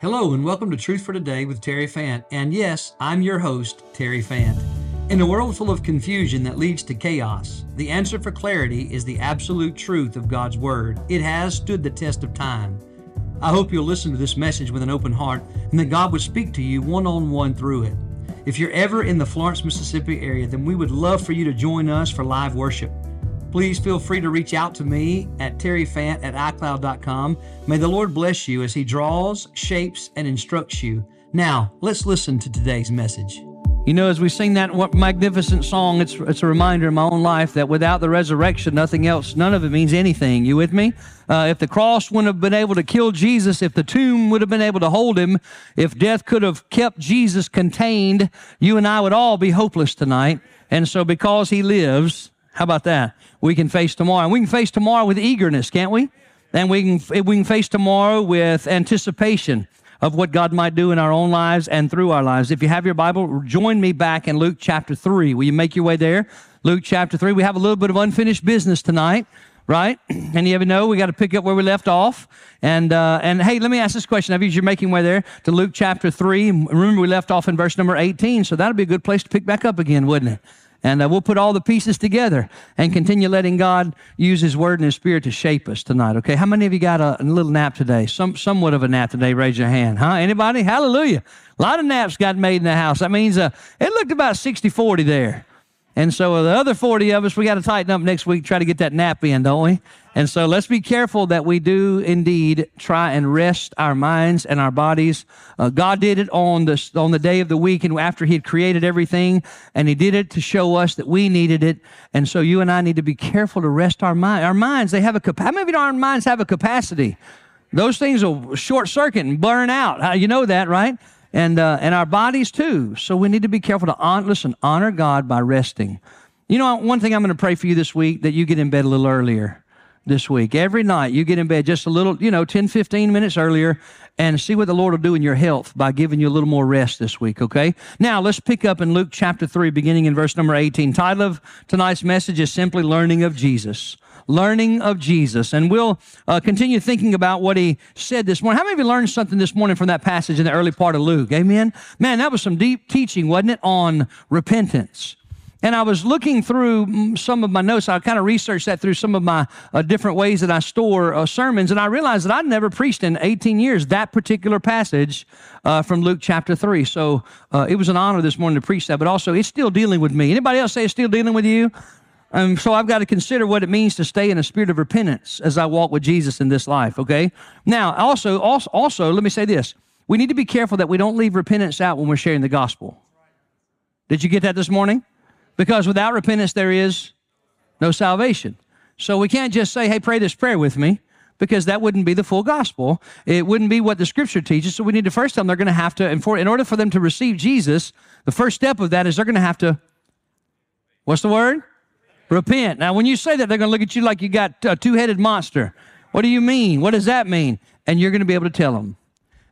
Hello, and welcome to Truth for Today with Terry Fant. And yes, I'm your host, Terry Fant. In a world full of confusion that leads to chaos, the answer for clarity is the absolute truth of God's Word. It has stood the test of time. I hope you'll listen to this message with an open heart and that God would speak to you one on one through it. If you're ever in the Florence, Mississippi area, then we would love for you to join us for live worship. Please feel free to reach out to me at terryfant at iCloud.com. May the Lord bless you as He draws, shapes, and instructs you. Now, let's listen to today's message. You know, as we sing that magnificent song, it's, it's a reminder in my own life that without the resurrection, nothing else, none of it means anything. You with me? Uh, if the cross wouldn't have been able to kill Jesus, if the tomb would have been able to hold him, if death could have kept Jesus contained, you and I would all be hopeless tonight. And so, because he lives, how about that? We can face tomorrow. And we can face tomorrow with eagerness, can't we? And we can, we can face tomorrow with anticipation of what God might do in our own lives and through our lives. If you have your Bible, join me back in Luke chapter 3. Will you make your way there? Luke chapter 3. We have a little bit of unfinished business tonight, right? And you ever know we got to pick up where we left off. And, uh, and hey, let me ask this question. Have you're making way there to Luke chapter 3, remember we left off in verse number 18, so that'd be a good place to pick back up again, wouldn't it? And uh, we'll put all the pieces together and continue letting God use His Word and His Spirit to shape us tonight. Okay, how many of you got a, a, little nap today? Some, somewhat of a nap today. Raise your hand, huh? Anybody? Hallelujah! A lot of naps got made in the house. That means uh, it looked about 60-40 there. And so the other 40 of us, we got to tighten up next week, try to get that nap in, don't we? And so let's be careful that we do indeed try and rest our minds and our bodies. Uh, God did it on the, on the day of the week and after he had created everything, and he did it to show us that we needed it. And so you and I need to be careful to rest our mind. Our minds, they have a capacity. Of our minds have a capacity? Those things will short circuit and burn out. You know that, right? And uh, and our bodies too. So we need to be careful to on, listen, honor God by resting. You know, one thing I'm going to pray for you this week that you get in bed a little earlier this week. Every night you get in bed just a little, you know, 10, 15 minutes earlier and see what the Lord will do in your health by giving you a little more rest this week, okay? Now let's pick up in Luke chapter 3, beginning in verse number 18. Title of tonight's message is simply Learning of Jesus learning of Jesus. And we'll uh, continue thinking about what he said this morning. How many of you learned something this morning from that passage in the early part of Luke? Amen? Man, that was some deep teaching, wasn't it, on repentance. And I was looking through mm, some of my notes. I kind of researched that through some of my uh, different ways that I store uh, sermons. And I realized that I'd never preached in 18 years that particular passage uh, from Luke chapter 3. So uh, it was an honor this morning to preach that, but also it's still dealing with me. Anybody else say it's still dealing with you? Um, so I've got to consider what it means to stay in a spirit of repentance as I walk with Jesus in this life, okay? Now, also, also, also, let me say this. We need to be careful that we don't leave repentance out when we're sharing the gospel. Did you get that this morning? Because without repentance, there is no salvation. So we can't just say, hey, pray this prayer with me, because that wouldn't be the full gospel. It wouldn't be what the scripture teaches. So we need to first tell them they're going to have to, and for, in order for them to receive Jesus, the first step of that is they're going to have to, what's the word? Repent. Now, when you say that, they're going to look at you like you got a two headed monster. What do you mean? What does that mean? And you're going to be able to tell them.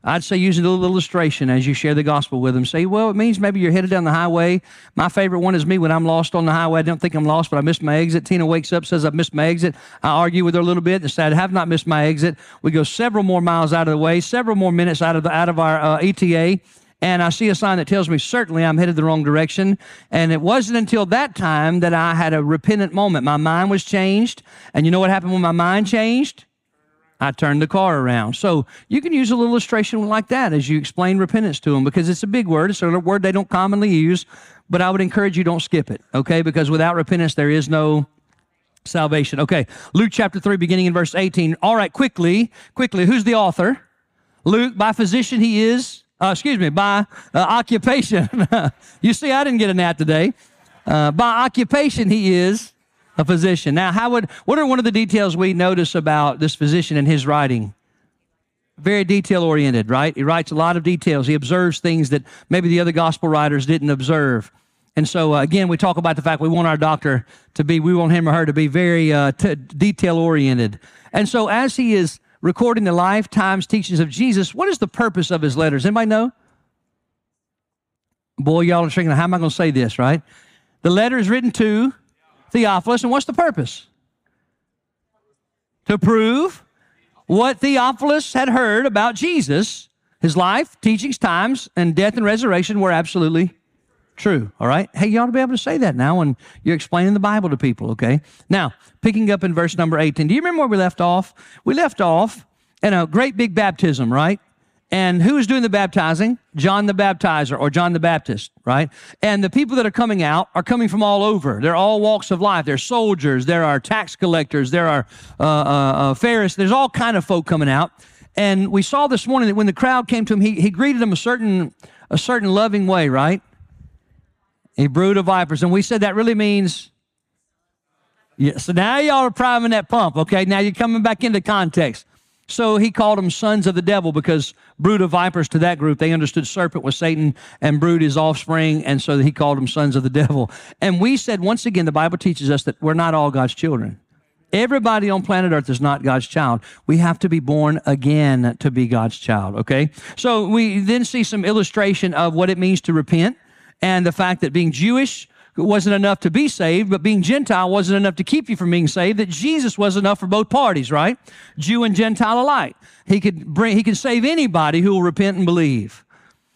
I'd say use a little illustration as you share the gospel with them. Say, well, it means maybe you're headed down the highway. My favorite one is me when I'm lost on the highway. I don't think I'm lost, but I missed my exit. Tina wakes up, says, I've missed my exit. I argue with her a little bit and say, I have not missed my exit. We go several more miles out of the way, several more minutes out of, the, out of our uh, ETA and I see a sign that tells me certainly I'm headed the wrong direction. And it wasn't until that time that I had a repentant moment. My mind was changed. And you know what happened when my mind changed? I turned the car around. So you can use a little illustration like that as you explain repentance to them because it's a big word. It's a word they don't commonly use, but I would encourage you don't skip it, okay? Because without repentance, there is no salvation. Okay, Luke chapter 3, beginning in verse 18. All right, quickly, quickly, who's the author? Luke, by physician, he is uh, excuse me, by uh, occupation. you see, I didn't get a nap today. Uh, by occupation, he is a physician. Now, how would what are one of the details we notice about this physician in his writing? Very detail oriented, right? He writes a lot of details. He observes things that maybe the other gospel writers didn't observe. And so, uh, again, we talk about the fact we want our doctor to be, we want him or her to be very uh, t- detail oriented. And so, as he is recording the lifetimes teachings of Jesus. What is the purpose of his letters? Anybody know? Boy, y'all are thinking, how am I going to say this, right? The letter is written to Theophilus, and what's the purpose? To prove what Theophilus had heard about Jesus His life, teachings, times, and death and resurrection were absolutely true. All right. Hey, you ought to be able to say that now when you're explaining the Bible to people. Okay. Now, picking up in verse number 18. Do you remember where we left off? We left off in a great big baptism, right? And who is doing the baptizing? John the Baptizer or John the Baptist, right? And the people that are coming out are coming from all over. They're all walks of life. They're soldiers. There are tax collectors. There are uh, uh, uh, Pharisees. There's all kind of folk coming out. And we saw this morning that when the crowd came to him, he, he greeted them a certain a certain loving way, right? A brood of vipers. And we said that really means yeah, so now y'all are priming that pump, okay? Now you're coming back into context. So he called them sons of the devil because brood of vipers to that group, they understood serpent was Satan and brood is offspring. And so he called them sons of the devil. And we said, once again, the Bible teaches us that we're not all God's children. Everybody on planet Earth is not God's child. We have to be born again to be God's child, okay? So we then see some illustration of what it means to repent and the fact that being Jewish, wasn't enough to be saved, but being Gentile wasn't enough to keep you from being saved, that Jesus was enough for both parties, right? Jew and Gentile alike. He could bring, he could save anybody who will repent and believe.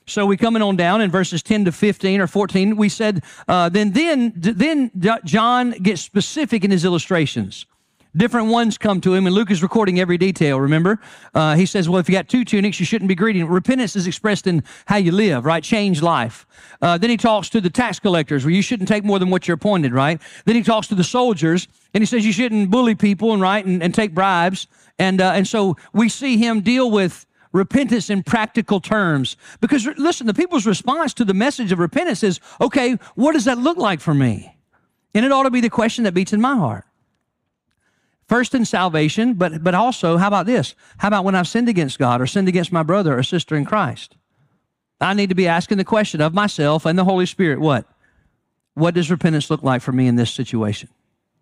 So we coming on down in verses 10 to 15 or 14, we said, uh, then, then, then John gets specific in his illustrations. Different ones come to him, and Luke is recording every detail, remember? Uh, he says, Well, if you got two tunics, you shouldn't be greedy. Repentance is expressed in how you live, right? Change life. Uh, then he talks to the tax collectors, where you shouldn't take more than what you're appointed, right? Then he talks to the soldiers, and he says you shouldn't bully people, and right, and, and take bribes. And, uh, and so we see him deal with repentance in practical terms. Because listen, the people's response to the message of repentance is, okay, what does that look like for me? And it ought to be the question that beats in my heart. First in salvation, but, but also, how about this? How about when I've sinned against God or sinned against my brother or sister in Christ? I need to be asking the question of myself and the Holy Spirit what? What does repentance look like for me in this situation?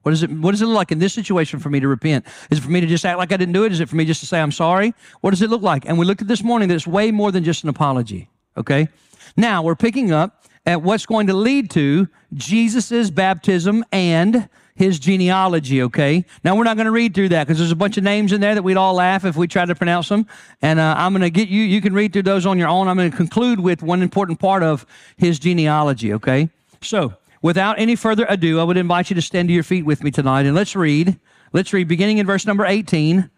What, is it, what does it look like in this situation for me to repent? Is it for me to just act like I didn't do it? Is it for me just to say I'm sorry? What does it look like? And we looked at this morning that it's way more than just an apology, okay? Now we're picking up at what's going to lead to Jesus' baptism and his genealogy, okay? Now, we're not going to read through that because there's a bunch of names in there that we'd all laugh if we tried to pronounce them. And uh, I'm going to get you, you can read through those on your own. I'm going to conclude with one important part of his genealogy, okay? So, without any further ado, I would invite you to stand to your feet with me tonight and let's read. Let's read beginning in verse number 18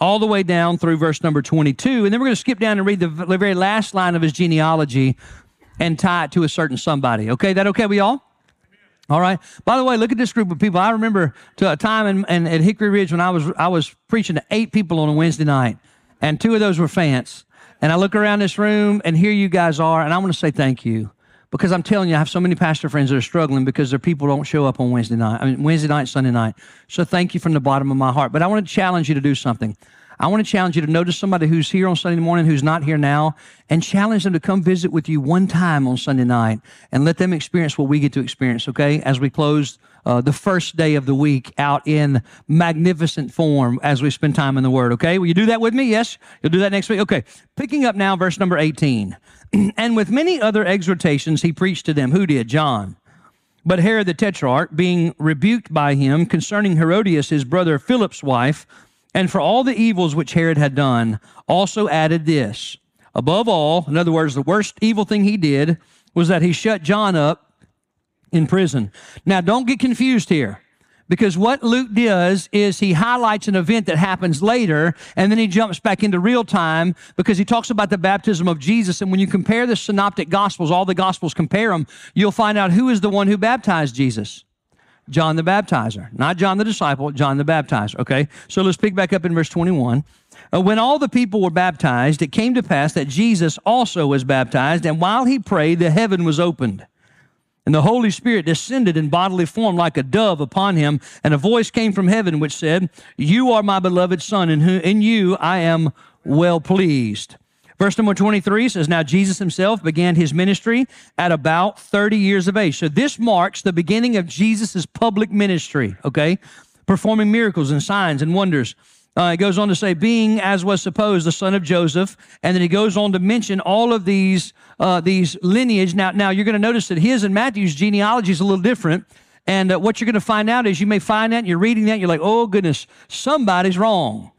all the way down through verse number 22. And then we're going to skip down and read the, very last line of his genealogy and tie it to a certain somebody. Okay, that okay with y'all? All right. By the way, look at this group of people. I remember to a time in, in, at Hickory Ridge when I was I was preaching to eight people on a Wednesday night, and two of those were Fants. And I look around this room, and here you guys are, and I want to say thank you because I'm telling you, I have so many pastor friends that are struggling because their people don't show up on Wednesday night. I mean, Wednesday night, Sunday night. So thank you from the bottom of my heart. But I want to challenge you to do something. I want to challenge you to notice somebody who's here on Sunday morning who's not here now and challenge them to come visit with you one time on Sunday night and let them experience what we get to experience, okay? As we close uh, the first day of the week out in magnificent form as we spend time in the Word, okay? Will you do that with me? Yes? You'll do that next week? Okay. Picking up now, verse number 18. and with many other exhortations, he preached to them. Who did? John. But Herod the Tetrarch, being rebuked by him concerning Herodias, his brother Philip's wife, and for all the evils which Herod had done, also added this. Above all, in other words, the worst evil thing he did was that he shut John up in prison. Now, don't get confused here. Because what Luke does is he highlights an event that happens later, and then he jumps back into real time because he talks about the baptism of Jesus. And when you compare the synoptic gospels, all the gospels compare them, you'll find out who is the one who baptized Jesus. John the Baptizer, not John the disciple, John the Baptizer. Okay, so let's pick back up in verse 21. Uh, when all the people were baptized, it came to pass that Jesus also was baptized, and while he prayed, the heaven was opened. And the Holy Spirit descended in bodily form like a dove upon him, and a voice came from heaven which said, You are my beloved Son, and in you I am well pleased. Verse number 23 says, Now Jesus himself began his ministry at about 30 years of age. So this marks the beginning of Jesus' public ministry, okay? Performing miracles and signs and wonders. Uh, it goes on to say, being as was supposed the son of Joseph, and then he goes on to mention all of these uh, these lineage. Now, now you're going to notice that his and Matthew's genealogy is a little different. And uh, what you're going to find out is you may find that and you're reading that, and you're like, oh goodness, somebody's wrong.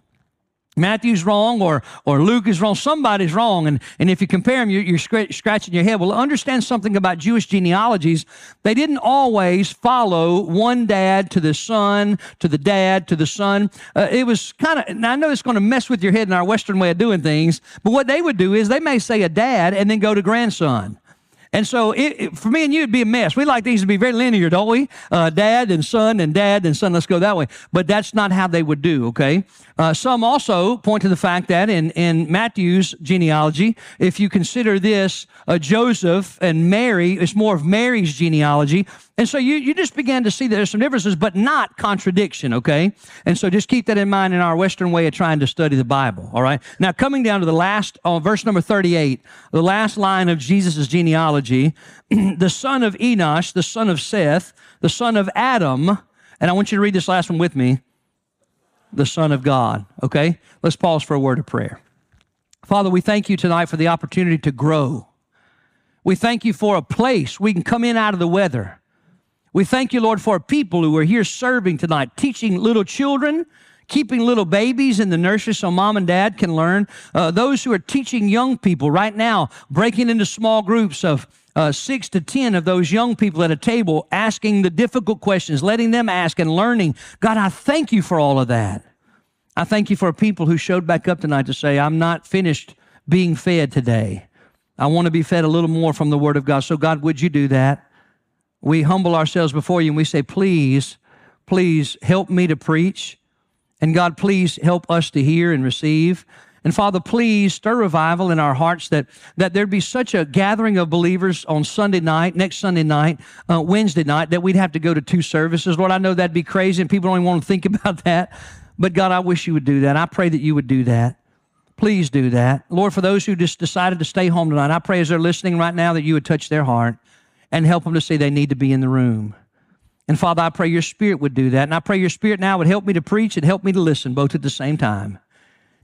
Matthew's wrong or, or Luke is wrong. Somebody's wrong. And, and if you compare them, you're, you're scratching your head. Well, understand something about Jewish genealogies. They didn't always follow one dad to the son, to the dad, to the son. Uh, it was kind of, now I know it's going to mess with your head in our Western way of doing things, but what they would do is they may say a dad and then go to grandson. And so it, it, for me and you, it'd be a mess. We like these to be very linear, don't we? Uh, dad and son and dad and son. Let's go that way. But that's not how they would do, okay? Uh, some also point to the fact that in, in Matthew's genealogy, if you consider this uh, Joseph and Mary, it's more of Mary's genealogy. And so you, you just began to see that there's some differences, but not contradiction, okay? And so just keep that in mind in our Western way of trying to study the Bible, all right? Now, coming down to the last, uh, verse number 38, the last line of Jesus' genealogy, the son of Enosh, the son of Seth, the son of Adam, and I want you to read this last one with me, the son of God, okay? Let's pause for a word of prayer. Father, we thank you tonight for the opportunity to grow. We thank you for a place we can come in out of the weather we thank you, Lord, for people who are here serving tonight, teaching little children, keeping little babies in the nursery so mom and dad can learn. Uh, those who are teaching young people right now, breaking into small groups of uh, six to 10 of those young people at a table, asking the difficult questions, letting them ask and learning. God, I thank you for all of that. I thank you for people who showed back up tonight to say, I'm not finished being fed today. I want to be fed a little more from the Word of God. So, God, would you do that? We humble ourselves before you and we say, please, please help me to preach. And God, please help us to hear and receive. And Father, please stir revival in our hearts that, that there'd be such a gathering of believers on Sunday night, next Sunday night, uh, Wednesday night, that we'd have to go to two services. Lord, I know that'd be crazy and people don't even want to think about that. But God, I wish you would do that. I pray that you would do that. Please do that. Lord, for those who just decided to stay home tonight, I pray as they're listening right now that you would touch their heart and help them to see they need to be in the room. And Father, I pray your spirit would do that. And I pray your spirit now would help me to preach and help me to listen both at the same time.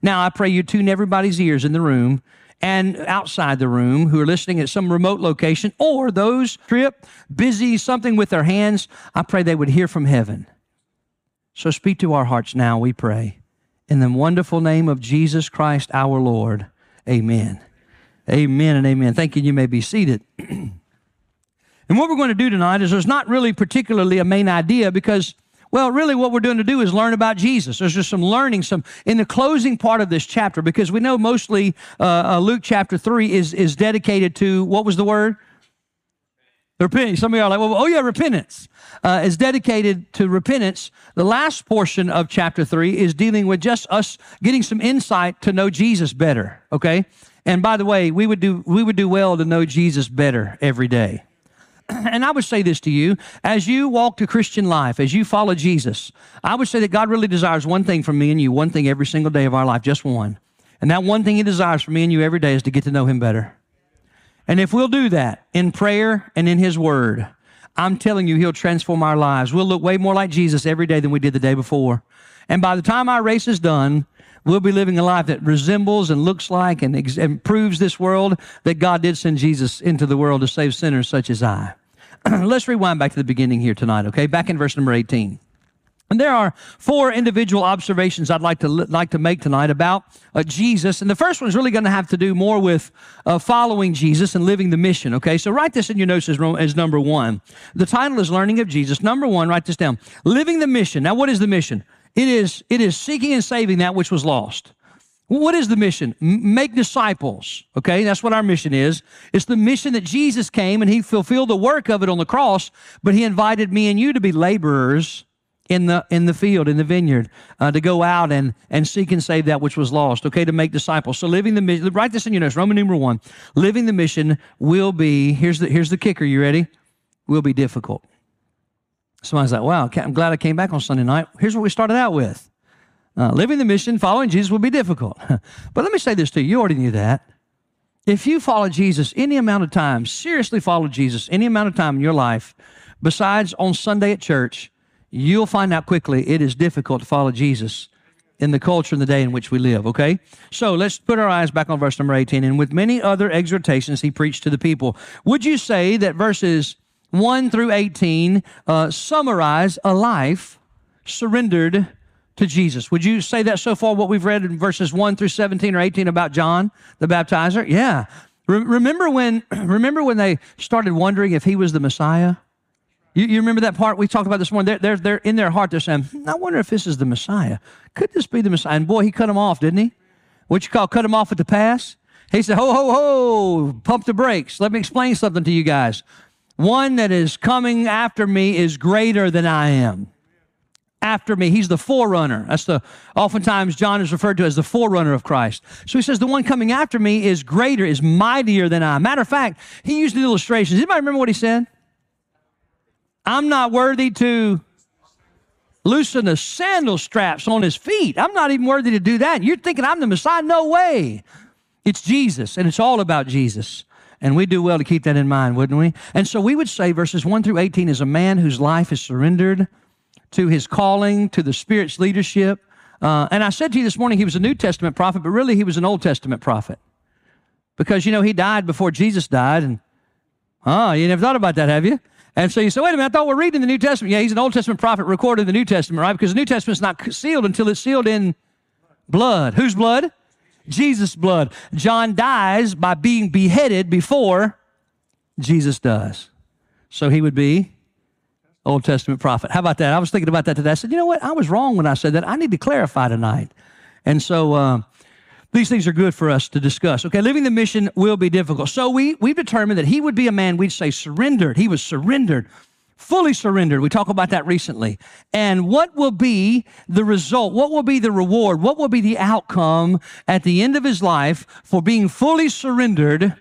Now, I pray you tune everybody's ears in the room and outside the room who are listening at some remote location or those trip busy something with their hands. I pray they would hear from heaven. So speak to our hearts now, we pray. In the wonderful name of Jesus Christ our Lord. Amen. Amen and amen. Thank you. You may be seated. And what we're going to do tonight is there's not really particularly a main idea because, well, really what we're doing to do is learn about Jesus. There's just some learning, some in the closing part of this chapter because we know mostly uh, uh, Luke chapter three is is dedicated to what was the word? Repentance. Some of you are like, well, oh yeah, repentance uh, is dedicated to repentance. The last portion of chapter three is dealing with just us getting some insight to know Jesus better. Okay, and by the way, we would do we would do well to know Jesus better every day. and I would say this to you as you walk the Christian life, as you follow Jesus, I would say that God really desires one thing from me and you, one thing every single day of our life, just one. And that one thing He desires from me and you every day is to get to know Him better. And if we'll do that in prayer and in His Word, I'm telling you, He'll transform our lives. We'll look way more like Jesus every day than we did the day before. And by the time our race is done, we'll be living a life that resembles and looks like and, ex- and proves this world that God did send Jesus into the world to save sinners such as I. Let's rewind back to the beginning here tonight, okay? Back in verse number 18. And there are four individual observations I'd like to like to make tonight about uh, Jesus. And the first one is really going to have to do more with uh, following Jesus and living the mission. Okay, so write this in your notes as, as number one. The title is Learning of Jesus. Number one, write this down: Living the mission. Now, what is the mission? It is, it is seeking and saving that which was lost. What is the mission? make disciples. Okay, that's what our mission is. It's the mission that Jesus came and he fulfilled the work of it on the cross, but he invited me and you to be laborers in the in the field, in the vineyard, uh, to go out and and seek and save that which was lost. Okay, to make disciples. So living the mission. Write this in your notes. Roman number one. Living the mission will be. Here's the here's the kicker. You ready? Will be difficult. Somebody's like, wow, I'm glad I came back on Sunday night. Here's what we started out with uh, living the mission, following Jesus will be difficult. but let me say this to you you already knew that. If you follow Jesus any amount of time, seriously follow Jesus any amount of time in your life, besides on Sunday at church, you'll find out quickly it is difficult to follow Jesus in the culture and the day in which we live, okay? So let's put our eyes back on verse number 18. And with many other exhortations, he preached to the people. Would you say that verses 1 through 18 uh, summarize a life surrendered to Jesus. Would you say that so far, what we've read in verses 1 through 17 or 18 about John the baptizer? Yeah. Re- remember when remember when they started wondering if he was the Messiah? You, you remember that part we talked about this morning? They're, they're, they're in their heart, they're saying, hmm, I wonder if this is the Messiah. Could this be the Messiah? And boy, he cut him off, didn't he? What you call cut him off at the pass? He said, Ho, ho, ho, pump the brakes. Let me explain something to you guys. One that is coming after me is greater than I am after me. He's the forerunner. That's the oftentimes John is referred to as the forerunner of Christ. So he says the one coming after me is greater, is mightier than I. Matter of fact, he used an illustration. Does anybody remember what he said? I'm not worthy to loosen the sandal straps on his feet. I'm not even worthy to do that. You're thinking I'm the Messiah? No way. It's Jesus, and it's all about Jesus. And we do well to keep that in mind, wouldn't we? And so we would say verses 1 through 18 is a man whose life is surrendered to his calling, to the Spirit's leadership. Uh, and I said to you this morning he was a New Testament prophet, but really he was an Old Testament prophet. Because, you know, he died before Jesus died. And, oh, you never thought about that, have you? And so you say, wait a minute, I thought we're reading the New Testament. Yeah, he's an Old Testament prophet recorded in the New Testament, right? Because the New Testament's not sealed until it's sealed in blood. Whose blood? Jesus' blood. John dies by being beheaded before Jesus does. So he would be Old Testament prophet. How about that? I was thinking about that today. I said, you know what? I was wrong when I said that. I need to clarify tonight. And so uh, these things are good for us to discuss. Okay, living the mission will be difficult. So we, we've determined that he would be a man, we'd say surrendered. He was surrendered, fully surrendered. We talked about that recently. And what will be the result? What will be the reward? What will be the outcome at the end of his life for being fully surrendered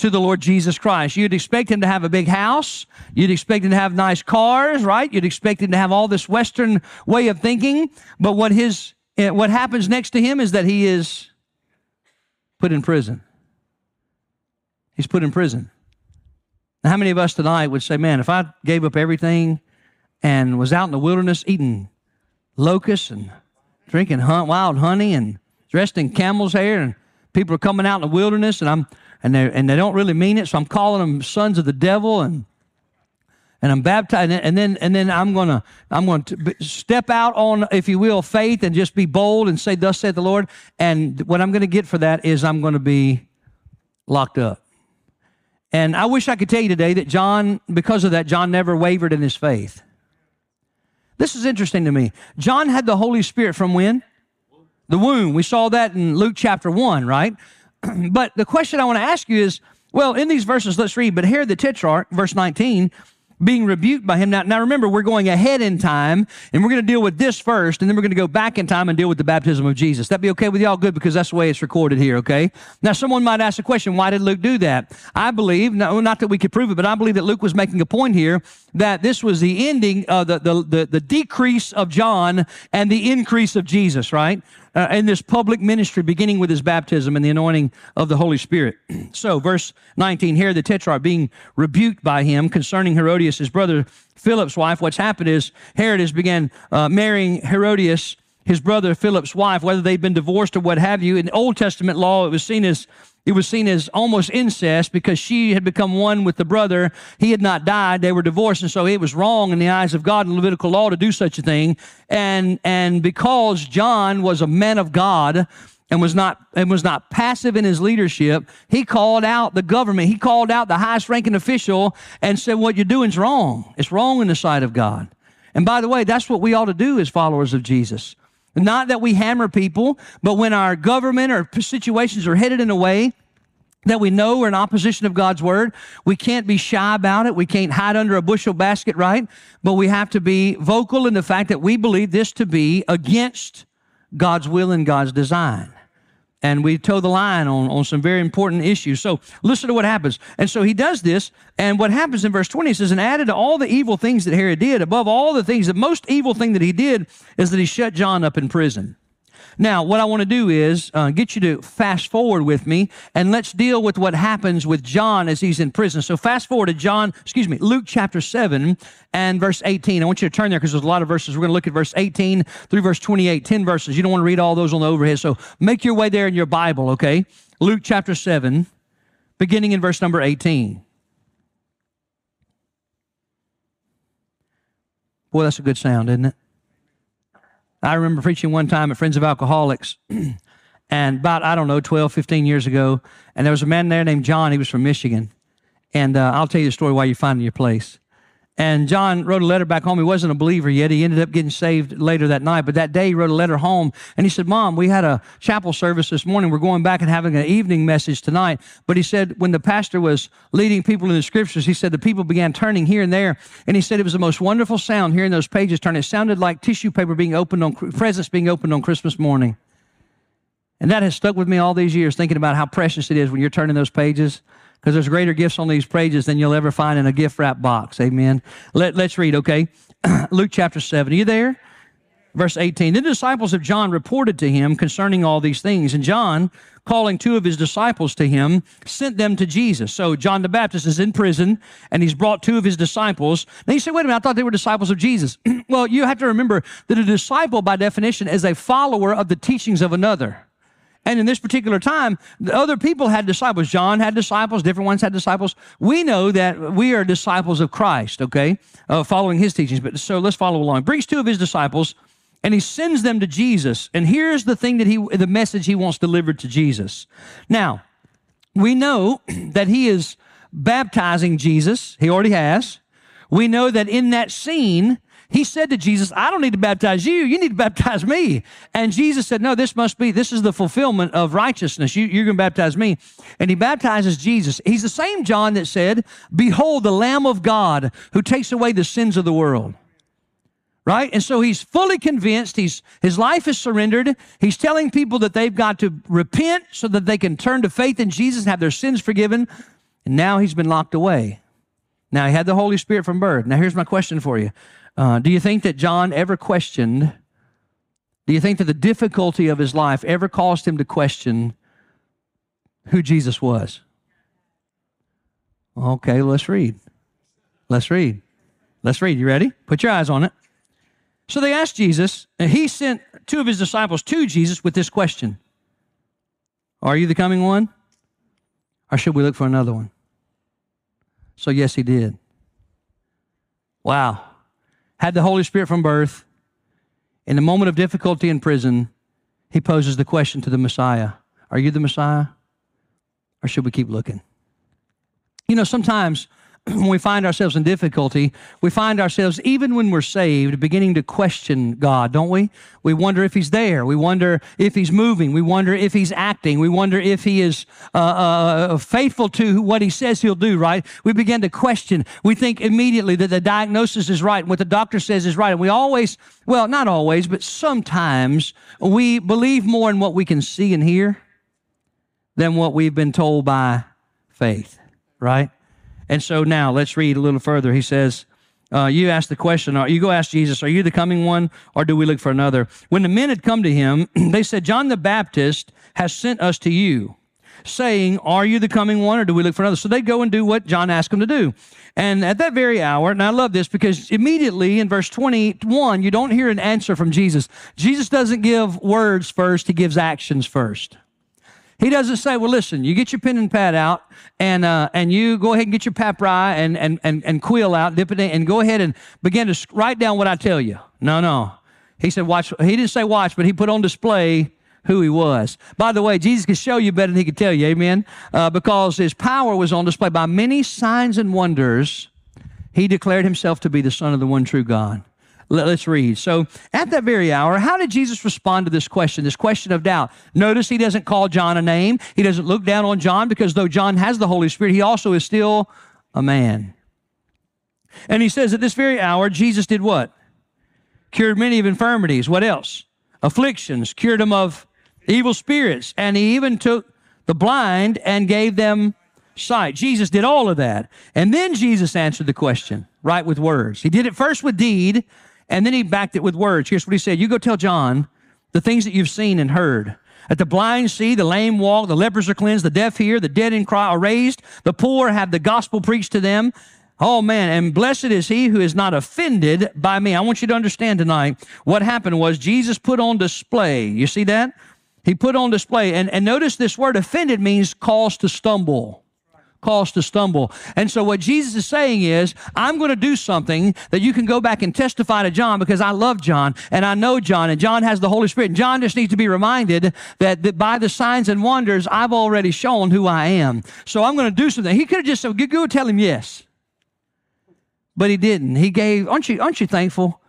to the Lord Jesus Christ. You'd expect him to have a big house. You'd expect him to have nice cars, right? You'd expect him to have all this Western way of thinking. But what his, eh, what happens next to him is that he is put in prison. He's put in prison. Now, how many of us tonight would say, man, if I gave up everything and was out in the wilderness eating locusts and drinking hunt, wild honey and dressed in camel's hair and people are coming out in the wilderness and I'm and they and they don't really mean it. So I'm calling them sons of the devil, and and I'm baptized, and then and then I'm gonna I'm going to step out on, if you will, faith, and just be bold and say, "Thus saith the Lord." And what I'm to get for that is I'm to be locked up. And I wish I could tell you today that John, because of that, John never wavered in his faith. This is interesting to me. John had the Holy Spirit from when? The womb. We saw that in Luke chapter 1, right? but the question I want to ask you is well, in these verses, let's read, but Herod the tetrarch, verse 19, being rebuked by him. Now, now remember, we're going ahead in time, and we're going to deal with this first, and then we're going to go back in time and deal with the baptism of Jesus. That be okay with y'all? Good, because that's the way it's recorded here, okay? Now, someone might ask the question, why did Luke do that? I believe, no, not that we could prove it, but I believe that Luke was making a point here that this was the ending, uh, the, the, the, the decrease of John and the increase of Jesus, right? Uh, in this public ministry, beginning with his baptism and the anointing of the Holy Spirit. so, verse 19 Herod, the tetrarch being rebuked by him concerning Herodias, his brother Philip's wife. What's happened is Herod has began uh, marrying Herodias, his brother Philip's wife, whether they've been divorced or what have you. In Old Testament law, it was seen as it was seen as almost incest because she had become one with the brother. He had not died. They were divorced. And so it was wrong in the eyes of God and Levitical law to do such a thing. And, and because John was a man of God, and was not and was not passive in his leadership he called out the government he called out the highest ranking official and said what you're doing is wrong it's wrong in the sight of god and by the way that's what we ought to do as followers of jesus not that we hammer people, but when our government or situations are headed in a way that we know we're in opposition of God's word, we can't be shy about it. We can't hide under a bushel basket, right? But we have to be vocal in the fact that we believe this to be against God's will and God's design and we toe the line on, on some very important issues. So listen to what happens. And so he does this, and what happens in verse 20 He says, and added to all the evil things that Herod did, above all the things, the most evil thing that he did is that he shut John up in prison. Now, what I want to do is uh, get you to fast forward with me and let's deal with what happens with John as he's in prison. So, fast forward to John, excuse me, Luke chapter 7 and verse 18. I want you to turn there because there's a lot of verses. We're going to look at verse 18 through verse 28, 10 verses. You don't want to read all those on the overhead. So, make your way there in your Bible, okay? Luke chapter 7, beginning in verse number 18. Boy, that's a good sound, isn't it? I remember preaching one time at Friends of Alcoholics, and about, I don't know, 12, 15 years ago, and there was a man there named John. He was from Michigan. And uh, I'll tell you the story while you're finding your place. And John wrote a letter back home. He wasn't a believer yet. He ended up getting saved later that night. But that day, he wrote a letter home and he said, Mom, we had a chapel service this morning. We're going back and having an evening message tonight. But he said, when the pastor was leading people in the scriptures, he said the people began turning here and there. And he said it was the most wonderful sound hearing those pages turn. It sounded like tissue paper being opened on, presents being opened on Christmas morning. And that has stuck with me all these years, thinking about how precious it is when you're turning those pages because there's greater gifts on these pages than you'll ever find in a gift wrap box. Amen. Let, let's read, okay? Luke chapter 7. Are you there? Verse 18. Then the disciples of John reported to him concerning all these things. And John, calling two of his disciples to him, sent them to Jesus. So John the Baptist is in prison and he's brought two of his disciples. Now you say, wait a minute, I thought they were disciples of Jesus. well, you have to remember that a disciple, by definition, is a follower of the teachings of another. And in this particular time, other people had disciples. John had disciples, different ones had disciples. We know that we are disciples of Christ, okay, uh, following his teachings. But so let's follow along. Brings two of his disciples and he sends them to Jesus. And here's the thing that he, the message he wants delivered to Jesus. Now, we know that he is baptizing Jesus. He already has. We know that in that scene, he said to Jesus, I don't need to baptize you. You need to baptize me. And Jesus said, No, this must be, this is the fulfillment of righteousness. You, are going to baptize me. And he baptizes Jesus. He's the same John that said, Behold, the Lamb of God who takes away the sins of the world. Right? And so he's fully convinced. He's, his life is surrendered. He's telling people that they've got to repent so that they can turn to faith in Jesus and have their sins forgiven. And now he's been locked away. Now he had the Holy Spirit from birth. Now here's my question for you. Uh, do you think that John ever questioned? Do you think that the difficulty of his life ever caused him to question who Jesus was? Okay, let's read. Let's read. Let's read. You ready? Put your eyes on it. So they asked Jesus, and he sent two of his disciples to Jesus with this question Are you the coming one? Or should we look for another one? So, yes, he did. Wow had the Holy Spirit from birth, in the moment of difficulty in prison, he poses the question to the Messiah Are you the Messiah? Or should we keep looking? You know, sometimes when we find ourselves in difficulty, we find ourselves, even when we're saved, beginning to question God, don't we? We wonder if He's there. We wonder if He's moving. We wonder if He's acting. We wonder if He is uh, uh, faithful to what He says He'll do, right? We begin to question. We think immediately that the diagnosis is right and what the doctor says is right. And we always, well, not always, but sometimes we believe more in what we can see and hear than what we've been told by faith, right? And so now let's read a little further. He says, uh, you ask the question, or you go ask Jesus, are you the coming one or do we look for another? When the men had come to him, they said, John the Baptist has sent us to you saying, are you the coming one or do we look for another? So they go and do what John asked them to do. And at that very hour, and I love this because immediately in verse 21, you don't hear an answer from Jesus. Jesus doesn't give words first, he gives actions first. He doesn't say, well, listen, you get your pen and pad out and, uh, and you go ahead and get your papyrus and, and, and, and quill out, dip it in, and go ahead and begin to write down what I tell you. No, no. He said, watch. He didn't say watch, but he put on display who he was. By the way, Jesus could show you better than he could tell you, amen? Uh, because his power was on display by many signs and wonders. He declared himself to be the Son of the one true God. Let's read. So, at that very hour, how did Jesus respond to this question, this question of doubt? Notice he doesn't call John a name. He doesn't look down on John because though John has the Holy Spirit, he also is still a man. And he says at this very hour, Jesus did what? Cured many of infirmities. What else? Afflictions, cured them of evil spirits. And he even took the blind and gave them sight. Jesus did all of that. And then Jesus answered the question, right, with words. He did it first with deed, and then he backed it with words. Here's what he said You go tell John the things that you've seen and heard. That the blind see, the lame walk, the lepers are cleansed, the deaf hear, the dead in cry are raised, the poor have the gospel preached to them. Oh man, and blessed is he who is not offended by me. I want you to understand tonight what happened was Jesus put on display. You see that? He put on display. And, and notice this word offended means cause to stumble cause to stumble. And so what Jesus is saying is, I'm going to do something that you can go back and testify to John because I love John and I know John and John has the Holy Spirit. John just needs to be reminded that, that by the signs and wonders, I've already shown who I am. So I'm going to do something. He could have just said, go tell him yes. But he didn't. He gave, aren't you, aren't you thankful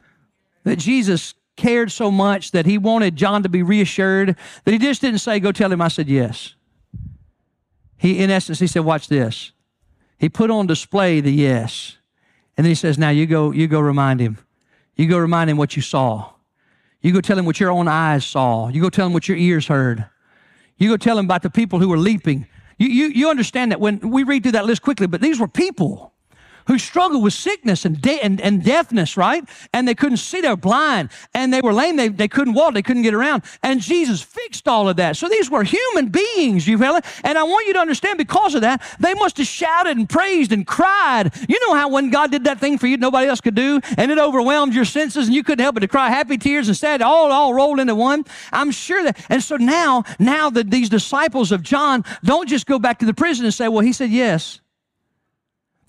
that Jesus cared so much that he wanted John to be reassured that he just didn't say, go tell him I said yes. He, in essence, he said, watch this. He put on display the yes. And then he says, now you go, you go remind him. You go remind him what you saw. You go tell him what your own eyes saw. You go tell him what your ears heard. You go tell him about the people who were leaping. You, you, you understand that when we read through that list quickly, but these were people who struggled with sickness and, de- and, and deafness, right? And they couldn't see, they were blind, and they were lame, they, they couldn't walk, they couldn't get around. And Jesus fixed all of that. So these were human beings, you fella. And I want you to understand because of that, they must have shouted and praised and cried. You know how when God did that thing for you, nobody else could do, and it overwhelmed your senses, and you couldn't help but to cry happy tears and sad, all, all rolled into one? I'm sure that. And so now, now that these disciples of John don't just go back to the prison and say, well, he said yes.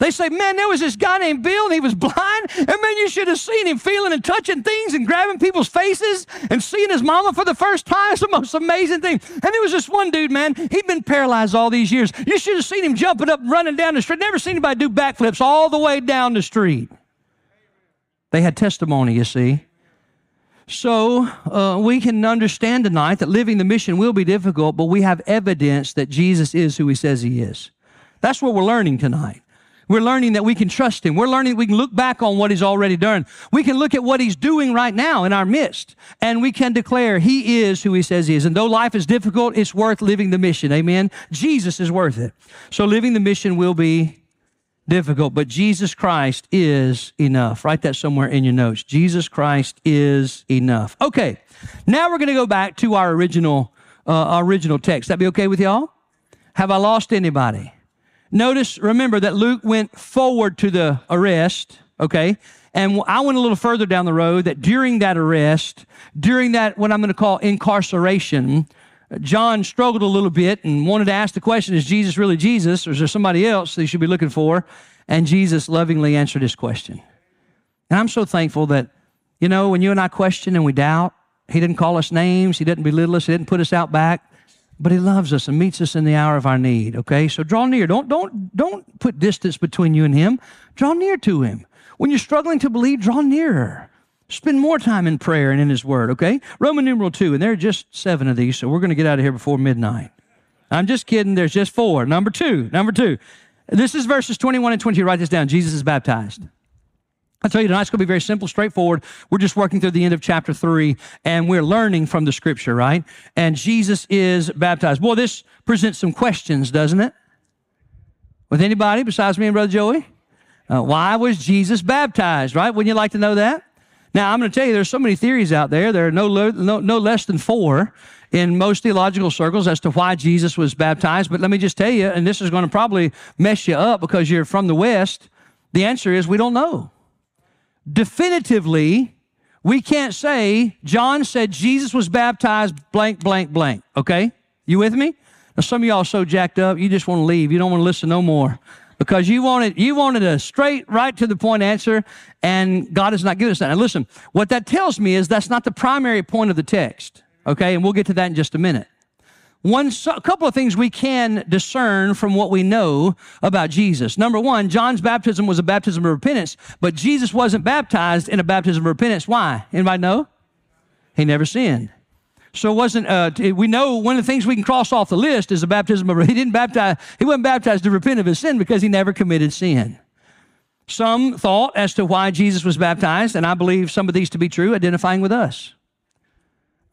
They say, man, there was this guy named Bill and he was blind. And man, you should have seen him feeling and touching things and grabbing people's faces and seeing his mama for the first time. It's the most amazing thing. And there was this one dude, man, he'd been paralyzed all these years. You should have seen him jumping up and running down the street. Never seen anybody do backflips all the way down the street. They had testimony, you see. So uh, we can understand tonight that living the mission will be difficult, but we have evidence that Jesus is who he says he is. That's what we're learning tonight. We're learning that we can trust Him. We're learning we can look back on what He's already done. We can look at what He's doing right now in our midst, and we can declare He is who He says He is. And though life is difficult, it's worth living the mission. Amen. Jesus is worth it. So living the mission will be difficult, but Jesus Christ is enough. Write that somewhere in your notes. Jesus Christ is enough. Okay, now we're going to go back to our original, uh, our original text. That be okay with y'all? Have I lost anybody? Notice, remember that Luke went forward to the arrest, okay? And I went a little further down the road that during that arrest, during that, what I'm going to call incarceration, John struggled a little bit and wanted to ask the question Is Jesus really Jesus, or is there somebody else they should be looking for? And Jesus lovingly answered his question. And I'm so thankful that, you know, when you and I question and we doubt, he didn't call us names, he didn't belittle us, he didn't put us out back but he loves us and meets us in the hour of our need okay? So draw near. Don't don't don't put distance between you and him. Draw near to him. When you're struggling to believe draw nearer. Spend more time in prayer and in his word okay? Roman numeral 2 and there are just seven of these so we're going to get out of here before midnight. I'm just kidding. There's just four. Number two number two. This is verses 21 and 20 write this down. Jesus is baptized I tell you tonight, it's going to be very simple, straightforward. We're just working through the end of chapter three, and we're learning from the scripture, right? And Jesus is baptized. Boy, this presents some questions, doesn't it? With anybody besides me and Brother Joey? Uh, why was Jesus baptized, right? Wouldn't you like to know that? Now, I'm going to tell you, there's so many theories out there. There are no, no, no less than four in most theological circles as to why Jesus was baptized. But let me just tell you, and this is going to probably mess you up because you're from the West. The answer is we don't know definitively, we can't say John said Jesus was baptized blank, blank, blank. Okay? You with me? Now, some of y'all so jacked up, you just want to leave. You don't want to listen no more because you wanted you wanted a straight, right to the point answer, and God has not given us that. Now, listen, what that tells me is that's not the primary point of the text. Okay, and we'll get to that in just a minute. One, a couple of things we can discern from what we know about Jesus. Number one, John's baptism was a baptism of repentance, but Jesus wasn't baptized in a baptism of repentance. Why? Anybody know? He never sinned. So it wasn't, uh, we know one of the things we can cross off the list is a baptism of, repentance. he didn't baptize, he wasn't baptized to repent of his sin because he never committed sin. Some thought as to why Jesus was baptized, and I believe some of these to be true, identifying with us.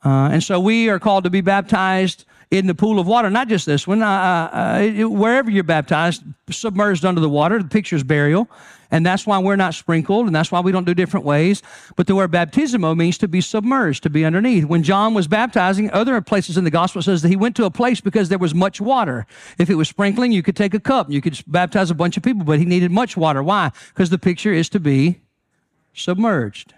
Uh, and so we are called to be baptized in the pool of water. Not just this one, uh, uh, wherever you're baptized, submerged under the water. The picture is burial. And that's why we're not sprinkled, and that's why we don't do different ways. But the word baptismo means to be submerged, to be underneath. When John was baptizing, other places in the gospel says that he went to a place because there was much water. If it was sprinkling, you could take a cup, you could baptize a bunch of people, but he needed much water. Why? Because the picture is to be submerged.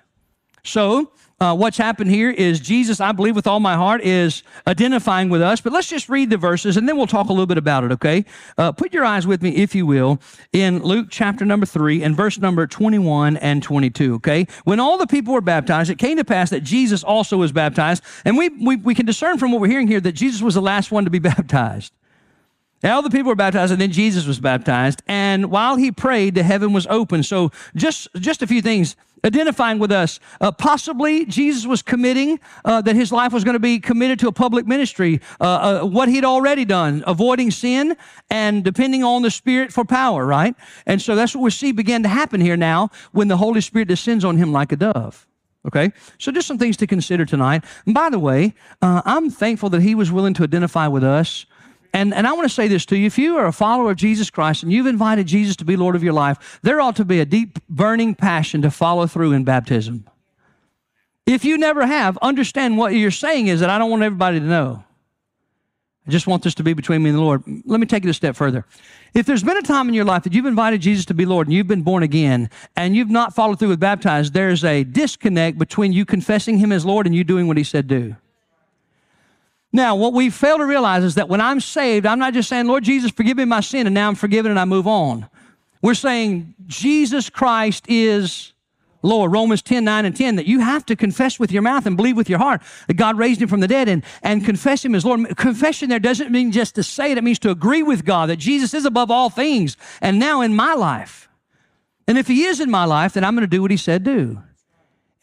So uh, what's happened here is Jesus, I believe with all my heart, is identifying with us. But let's just read the verses and then we'll talk a little bit about it, okay? Uh, put your eyes with me, if you will, in Luke chapter number 3 and verse number 21 and 22, okay? When all the people were baptized, it came to pass that Jesus also was baptized. And we, we, we can discern from what we're hearing here that Jesus was the last one to be baptized. All the people were baptized, and then Jesus was baptized. And while he prayed, the heaven was open. So just just a few things identifying with us. Uh, possibly Jesus was committing uh, that his life was going to be committed to a public ministry. Uh, uh, what he'd already done, avoiding sin and depending on the Spirit for power. Right, and so that's what we see begin to happen here now when the Holy Spirit descends on him like a dove. Okay, so just some things to consider tonight. And by the way, uh, I'm thankful that he was willing to identify with us and, and I want to say this to you. If you are a follower of Jesus Christ and you've invited Jesus to be Lord of your life, there ought to be a deep burning passion to follow through in baptism. If you never have, understand what you're saying is that I don't want everybody to know. I just want this to be between me and the Lord. Let me take it a step further. If there's been a time in your life that you've invited Jesus to be Lord and you've been born again and you've not followed through with baptized, there's a disconnect between you confessing Him as Lord and you doing what He said do. Now, what we fail to realize is that when I'm saved, I'm not just saying, Lord Jesus, forgive me my sin, and now I'm forgiven and I move on. We're saying Jesus Christ is Lord. Romans 10, 9 and 10, that you have to confess with your mouth and believe with your heart that God raised him from the dead and, and confess him as Lord. Confession there doesn't mean just to say it, it means to agree with God that Jesus is above all things and now in my life. And if he is in my life, then I'm going to do what he said do.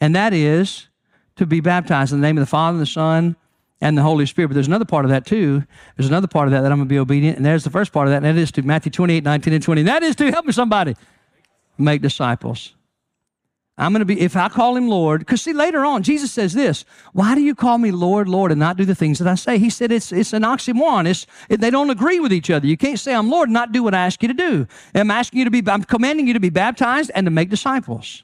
And that is to be baptized in the name of the Father and the Son and the Holy Spirit. But there's another part of that too. There's another part of that that I'm going to be obedient. And there's the first part of that, and that is to Matthew 28, 19, and 20. And that is to help me somebody make disciples. I'm going to be, if I call him Lord, because see, later on, Jesus says this Why do you call me Lord, Lord, and not do the things that I say? He said it's, it's an oxymoron. It's, it, they don't agree with each other. You can't say, I'm Lord, and not do what I ask you to do. I'm asking you to be, I'm commanding you to be baptized and to make disciples.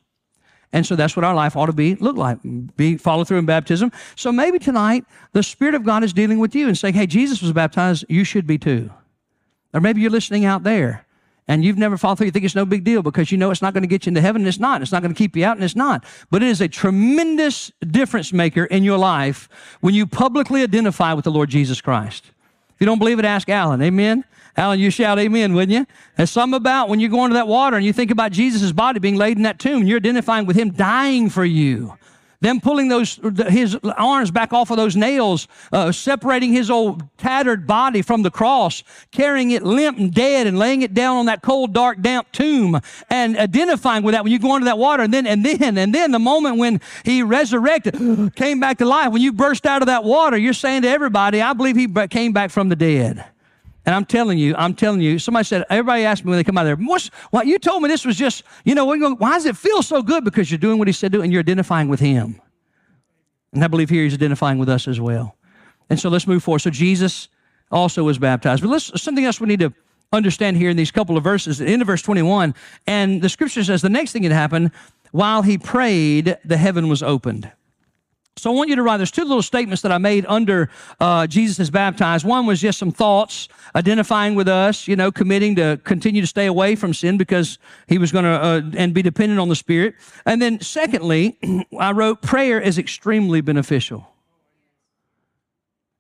And so that's what our life ought to be look like. Be follow through in baptism. So maybe tonight the Spirit of God is dealing with you and saying, Hey, Jesus was baptized, you should be too. Or maybe you're listening out there and you've never followed through. You think it's no big deal because you know it's not going to get you into heaven, and it's not. It's not going to keep you out, and it's not. But it is a tremendous difference maker in your life when you publicly identify with the Lord Jesus Christ. If you don't believe it, ask Alan. Amen. Alan, you shout amen, wouldn't you? There's something about when you go into that water and you think about Jesus' body being laid in that tomb, you're identifying with him dying for you. Them pulling those his arms back off of those nails, uh, separating his old tattered body from the cross, carrying it limp and dead, and laying it down on that cold, dark, damp tomb, and identifying with that when you go into that water, and then and then and then the moment when he resurrected, came back to life. When you burst out of that water, you're saying to everybody, "I believe he came back from the dead." And I'm telling you, I'm telling you, somebody said, everybody asked me when they come out there, what's, what, you told me this was just, you know, why does it feel so good? Because you're doing what he said do and you're identifying with him. And I believe here he's identifying with us as well. And so let's move forward. So Jesus also was baptized. But let's, something else we need to understand here in these couple of verses, the end of verse 21. And the scripture says the next thing that happened, while he prayed, the heaven was opened. So I want you to write, there's two little statements that I made under uh, Jesus is baptized. One was just some thoughts identifying with us, you know, committing to continue to stay away from sin because he was going to, uh, and be dependent on the Spirit. And then secondly, I wrote, prayer is extremely beneficial.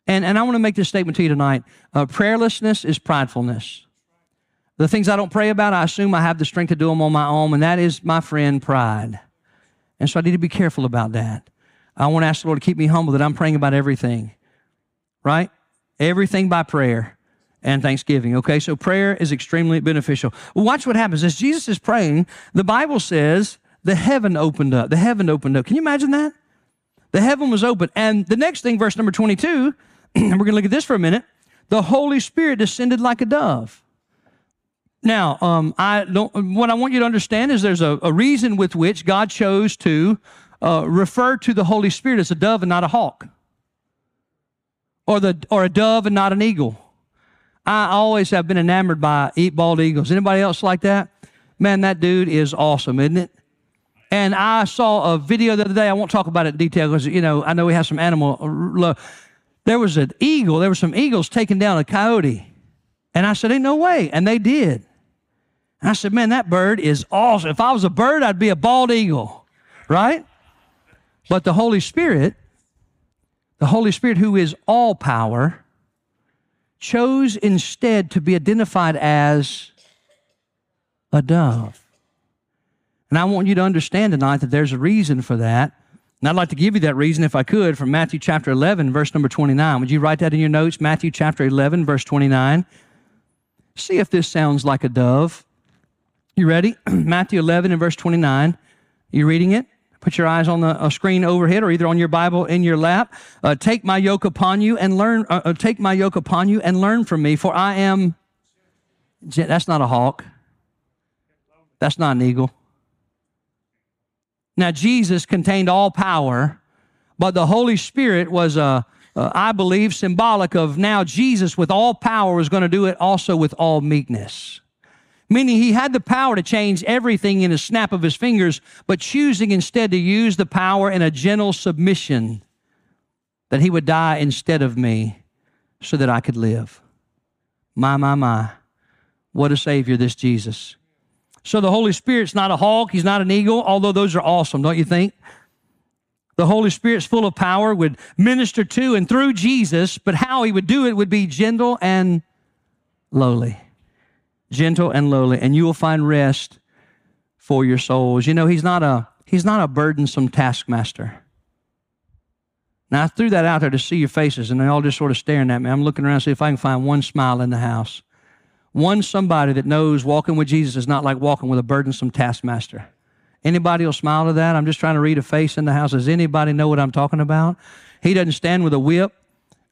And, and I want to make this statement to you tonight. Uh, prayerlessness is pridefulness. The things I don't pray about, I assume I have the strength to do them on my own, and that is, my friend, pride. And so I need to be careful about that. I want to ask the Lord to keep me humble that I'm praying about everything, right? Everything by prayer and thanksgiving. Okay, so prayer is extremely beneficial. Watch what happens. As Jesus is praying, the Bible says the heaven opened up. The heaven opened up. Can you imagine that? The heaven was open. And the next thing, verse number 22, and we're going to look at this for a minute. The Holy Spirit descended like a dove. Now, um, I don't, what I want you to understand is there's a, a reason with which God chose to uh, refer to the Holy Spirit as a dove and not a hawk, or the or a dove and not an eagle. I always have been enamored by eat bald eagles. Anybody else like that? Man, that dude is awesome, isn't it? And I saw a video the other day. I won't talk about it in detail because you know I know we have some animal love. There was an eagle. There were some eagles taking down a coyote, and I said, "Ain't no way," and they did. And I said, "Man, that bird is awesome. If I was a bird, I'd be a bald eagle, right?" But the Holy Spirit, the Holy Spirit who is all power, chose instead to be identified as a dove. And I want you to understand tonight that there's a reason for that. And I'd like to give you that reason, if I could, from Matthew chapter 11, verse number 29. Would you write that in your notes? Matthew chapter 11, verse 29. See if this sounds like a dove. You ready? Matthew 11 and verse 29. You reading it? Put your eyes on the screen overhead or either on your Bible in your lap. Uh, take my yoke upon you and learn, uh, uh, take my yoke upon you and learn from me, for I am, that's not a hawk. That's not an eagle. Now, Jesus contained all power, but the Holy Spirit was, uh, uh, I believe, symbolic of now Jesus with all power was going to do it also with all meekness. Meaning he had the power to change everything in a snap of his fingers, but choosing instead to use the power in a gentle submission that he would die instead of me so that I could live. My, my, my. What a Savior this Jesus. So the Holy Spirit's not a hawk, he's not an eagle, although those are awesome, don't you think? The Holy Spirit's full of power, would minister to and through Jesus, but how he would do it would be gentle and lowly. Gentle and lowly, and you will find rest for your souls. You know, he's not a he's not a burdensome taskmaster. Now I threw that out there to see your faces, and they all just sort of staring at me. I'm looking around to see if I can find one smile in the house. One somebody that knows walking with Jesus is not like walking with a burdensome taskmaster. Anybody will smile to that? I'm just trying to read a face in the house. Does anybody know what I'm talking about? He doesn't stand with a whip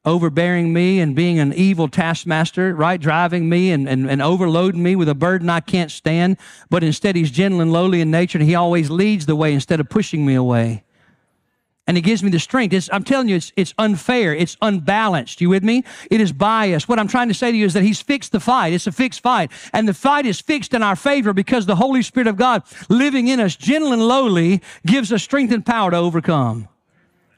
overbearing me and being an evil taskmaster, right? Driving me and, and, and overloading me with a burden I can't stand. But instead, he's gentle and lowly in nature and he always leads the way instead of pushing me away and he gives me the strength. It's, I'm telling you, it's, it's unfair. It's unbalanced. You with me? It is biased. What I'm trying to say to you is that He's fixed the fight. It's a fixed fight. And the fight is fixed in our favor because the Holy Spirit of God living in us, gentle and lowly, gives us strength and power to overcome.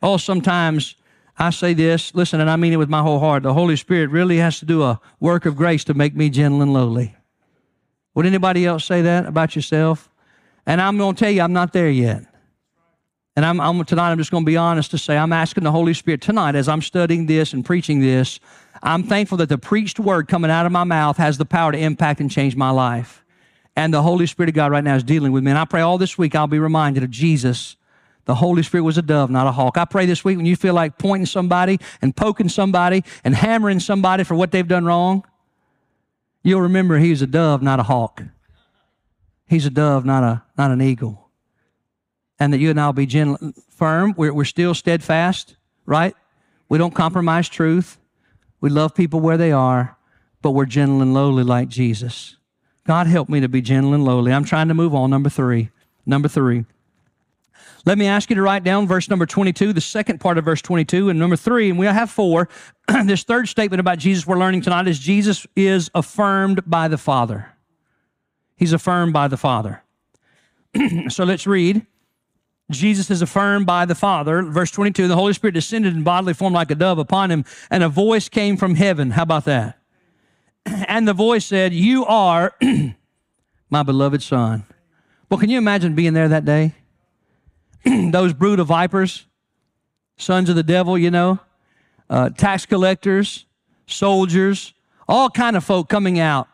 Oh, sometimes I say this, listen, and I mean it with my whole heart. The Holy Spirit really has to do a work of grace to make me gentle and lowly. Would anybody else say that about yourself? And I'm going to tell you, I'm not there yet. And I'm, I'm, tonight, I'm just going to be honest to say, I'm asking the Holy Spirit tonight as I'm studying this and preaching this. I'm thankful that the preached word coming out of my mouth has the power to impact and change my life. And the Holy Spirit of God right now is dealing with me. And I pray all this week I'll be reminded of Jesus. The Holy Spirit was a dove, not a hawk. I pray this week when you feel like pointing somebody and poking somebody and hammering somebody for what they've done wrong, you'll remember he's a dove, not a hawk. He's a dove, not a not an eagle and that you and I will be gentle, firm. We're, we're still steadfast, right? We don't compromise truth. We love people where they are, but we're gentle and lowly like Jesus. God help me to be gentle and lowly. I'm trying to move on. Number three. Number three. Let me ask you to write down verse number 22, the second part of verse 22, and number three, and we have four. this third statement about Jesus we're learning tonight is Jesus is affirmed by the Father. He's affirmed by the Father. so let's read Jesus is affirmed by the Father. Verse 22 the Holy Spirit descended in bodily form like a dove upon him, and a voice came from heaven. How about that? And the voice said, You are my beloved Son. Well, can you imagine being there that day? Those brood of vipers, sons of the devil, you know, uh, tax collectors, soldiers, all kind of folk coming out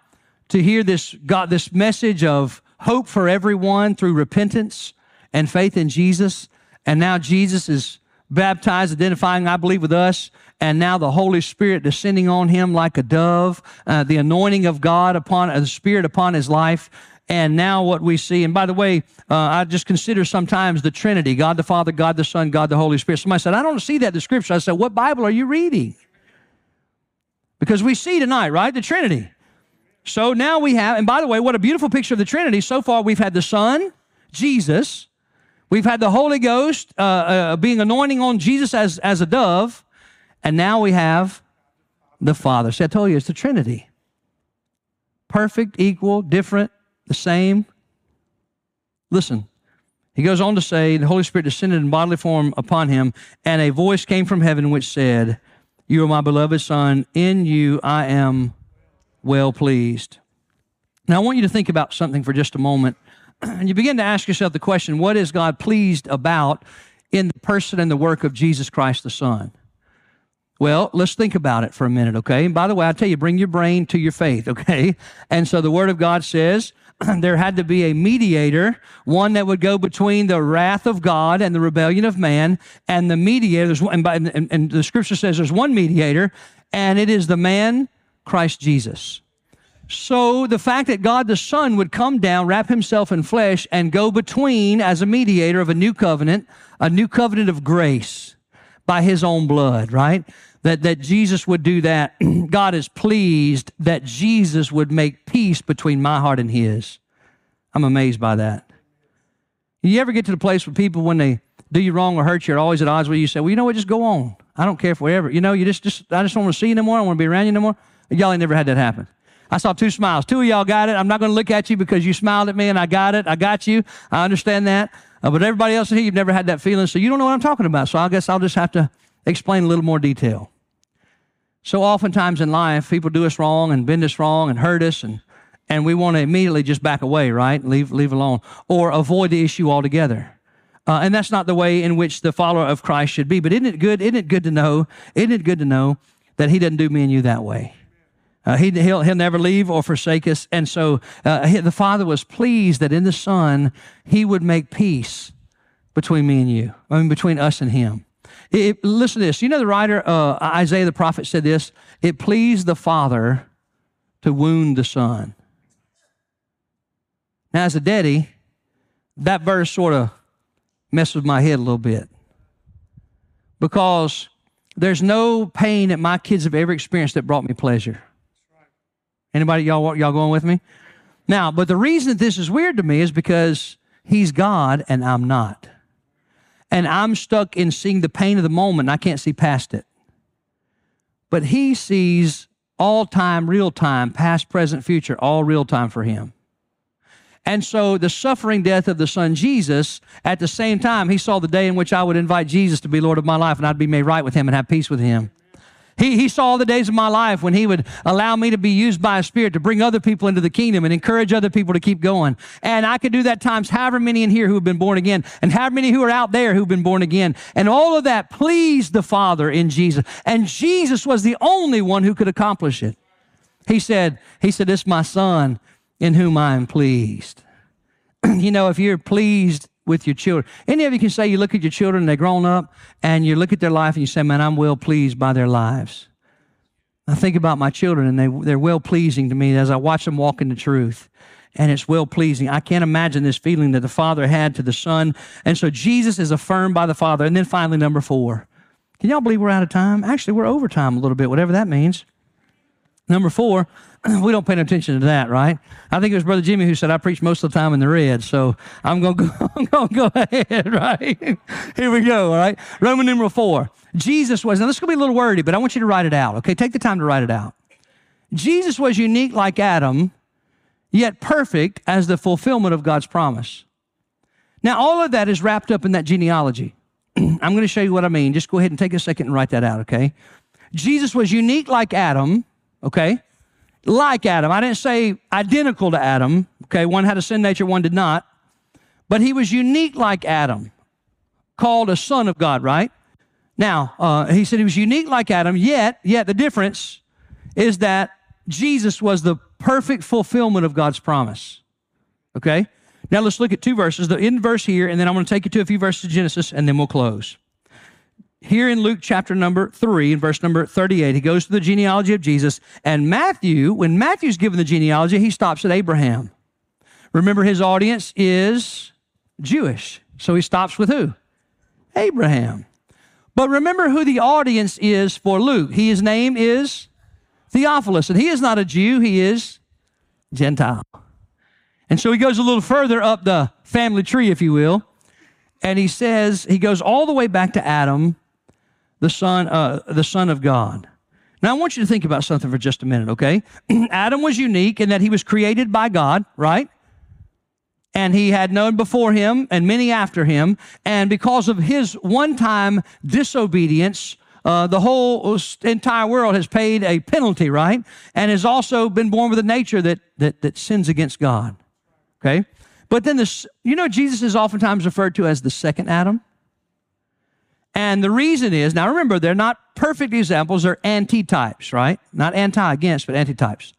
to hear this God, this message of hope for everyone through repentance and faith in Jesus. And now Jesus is baptized, identifying, I believe, with us. And now the Holy Spirit descending on him like a dove, uh, the anointing of God upon uh, the Spirit upon his life. And now what we see, and by the way, uh, I just consider sometimes the Trinity God the Father, God the Son, God the Holy Spirit. Somebody said, I don't see that in the scripture. I said, What Bible are you reading? Because we see tonight, right? The Trinity. So now we have, and by the way, what a beautiful picture of the Trinity. So far, we've had the Son, Jesus, We've had the Holy Ghost uh, uh, being anointing on Jesus as, as a dove, and now we have the Father. See, I told you it's the Trinity. Perfect, equal, different, the same. Listen, he goes on to say, the Holy Spirit descended in bodily form upon him, and a voice came from heaven which said, You are my beloved Son, in you I am well pleased. Now, I want you to think about something for just a moment and you begin to ask yourself the question what is God pleased about in the person and the work of Jesus Christ the Son? Well, let's think about it for a minute, okay? And by the way, I tell you, bring your brain to your faith, okay? And so the Word of God says there had to be a mediator, one that would go between the wrath of God and the rebellion of man, and the mediator. And, by, and, and the Scripture says there's one mediator, and it is the man Christ Jesus. So the fact that God the Son would come down, wrap himself in flesh, and go between as a mediator of a new covenant, a new covenant of grace by his own blood, right? That, that Jesus would do that. God is pleased that Jesus would make peace between my heart and his. I'm amazed by that. You ever get to the place where people, when they do you wrong or hurt you, are always at odds with you, say, well, you know what, just go on. I don't care if whatever. You know, you just, just I just don't want to see you no more. I don't want to be around you no more. Y'all ain't never had that happen. I saw two smiles. Two of y'all got it. I'm not going to look at you because you smiled at me and I got it. I got you. I understand that. Uh, but everybody else here, you've never had that feeling, so you don't know what I'm talking about. So I guess I'll just have to explain a little more detail. So oftentimes in life, people do us wrong and bend us wrong and hurt us, and, and we want to immediately just back away, right? Leave, leave alone, or avoid the issue altogether. Uh, and that's not the way in which the follower of Christ should be. But isn't it good? Isn't it good to know? Isn't it good to know that He doesn't do me and you that way? Uh, he, will he'll never leave or forsake us. And so uh, he, the Father was pleased that in the Son, He would make peace between me and you, I mean, between us and Him. It, it, listen to this. You know, the writer, uh, Isaiah the prophet, said this It pleased the Father to wound the Son. Now, as a daddy, that verse sort of messes with my head a little bit because there's no pain that my kids have ever experienced that brought me pleasure. Anybody, y'all, y'all going with me? Now, but the reason that this is weird to me is because he's God and I'm not. And I'm stuck in seeing the pain of the moment I can't see past it. But he sees all time, real time, past, present, future, all real time for him. And so the suffering death of the son Jesus, at the same time, he saw the day in which I would invite Jesus to be Lord of my life and I'd be made right with him and have peace with him. He, he saw the days of my life when he would allow me to be used by a spirit to bring other people into the kingdom and encourage other people to keep going. And I could do that times however many in here who have been born again and however many who are out there who've been born again. And all of that pleased the Father in Jesus. And Jesus was the only one who could accomplish it. He said, he said, is my son in whom I am pleased. you know, if you're pleased with your children. Any of you can say you look at your children, they're grown up, and you look at their life and you say, Man, I'm well pleased by their lives. I think about my children and they, they're well pleasing to me as I watch them walk in the truth. And it's well pleasing. I can't imagine this feeling that the Father had to the Son. And so Jesus is affirmed by the Father. And then finally, number four. Can y'all believe we're out of time? Actually, we're over time a little bit, whatever that means. Number four, we don't pay attention to that, right? I think it was Brother Jimmy who said I preach most of the time in the red, so I'm going to go, I'm to go ahead, right? Here we go, all right? Roman numeral four. Jesus was, now this is going to be a little wordy, but I want you to write it out, okay? Take the time to write it out. Jesus was unique like Adam, yet perfect as the fulfillment of God's promise. Now, all of that is wrapped up in that genealogy. I'm going to show you what I mean. Just go ahead and take a second and write that out, okay? Jesus was unique like Adam, okay? Like Adam. I didn't say identical to Adam. Okay, one had a sin nature, one did not. But he was unique like Adam, called a son of God, right? Now, uh, he said he was unique like Adam, yet, yet the difference is that Jesus was the perfect fulfillment of God's promise. Okay? Now let's look at two verses, the end verse here, and then I'm going to take you to a few verses of Genesis, and then we'll close here in Luke chapter number 3 and verse number 38, he goes to the genealogy of Jesus. And Matthew, when Matthew's given the genealogy, he stops at Abraham. Remember, his audience is Jewish. So he stops with who? Abraham. But remember who the audience is for Luke. His name is Theophilus. And he is not a Jew, he is Gentile. And so he goes a little further up the family tree, if you will. And he says, he goes all the way back to Adam the Son, uh, the Son of God. Now, I want you to think about something for just a minute, okay? Adam was unique in that he was created by God, right? And he had known before him and many after him. And because of his one time disobedience, uh, the whole entire world has paid a penalty, right? And has also been born with a nature that, that, that sins against God, okay? But then this, you know, Jesus is oftentimes referred to as the second Adam. And the reason is, now remember, they're not perfect examples, they're antitypes, right? Not anti against, but antitypes.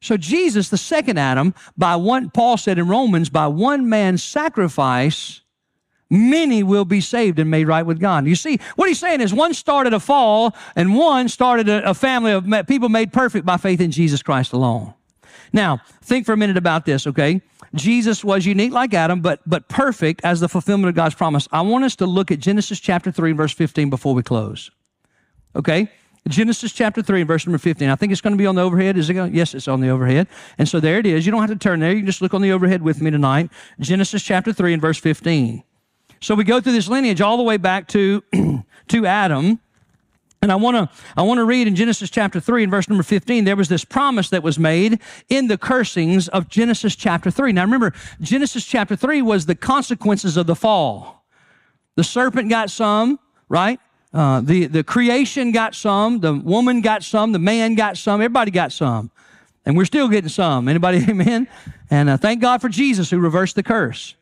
So Jesus, the second Adam, by one, Paul said in Romans, by one man's sacrifice, many will be saved and made right with God. You see, what he's saying is one started a fall and one started a, a family of people made perfect by faith in Jesus Christ alone. Now, think for a minute about this, okay? Jesus was unique like Adam, but, but perfect as the fulfillment of God's promise. I want us to look at Genesis chapter 3, verse 15 before we close. Okay? Genesis chapter 3, verse number 15. I think it's going to be on the overhead. Is it going? Yes, it's on the overhead. And so there it is. You don't have to turn there. You can just look on the overhead with me tonight. Genesis chapter 3 and verse 15. So we go through this lineage all the way back to, to Adam. And I want to I want to read in Genesis chapter 3 and verse number 15 there was this promise that was made in the cursings of Genesis chapter 3. Now remember Genesis chapter 3 was the consequences of the fall. The serpent got some, right? Uh, the the creation got some, the woman got some, the man got some, everybody got some. And we're still getting some. Anybody amen? And uh, thank God for Jesus who reversed the curse.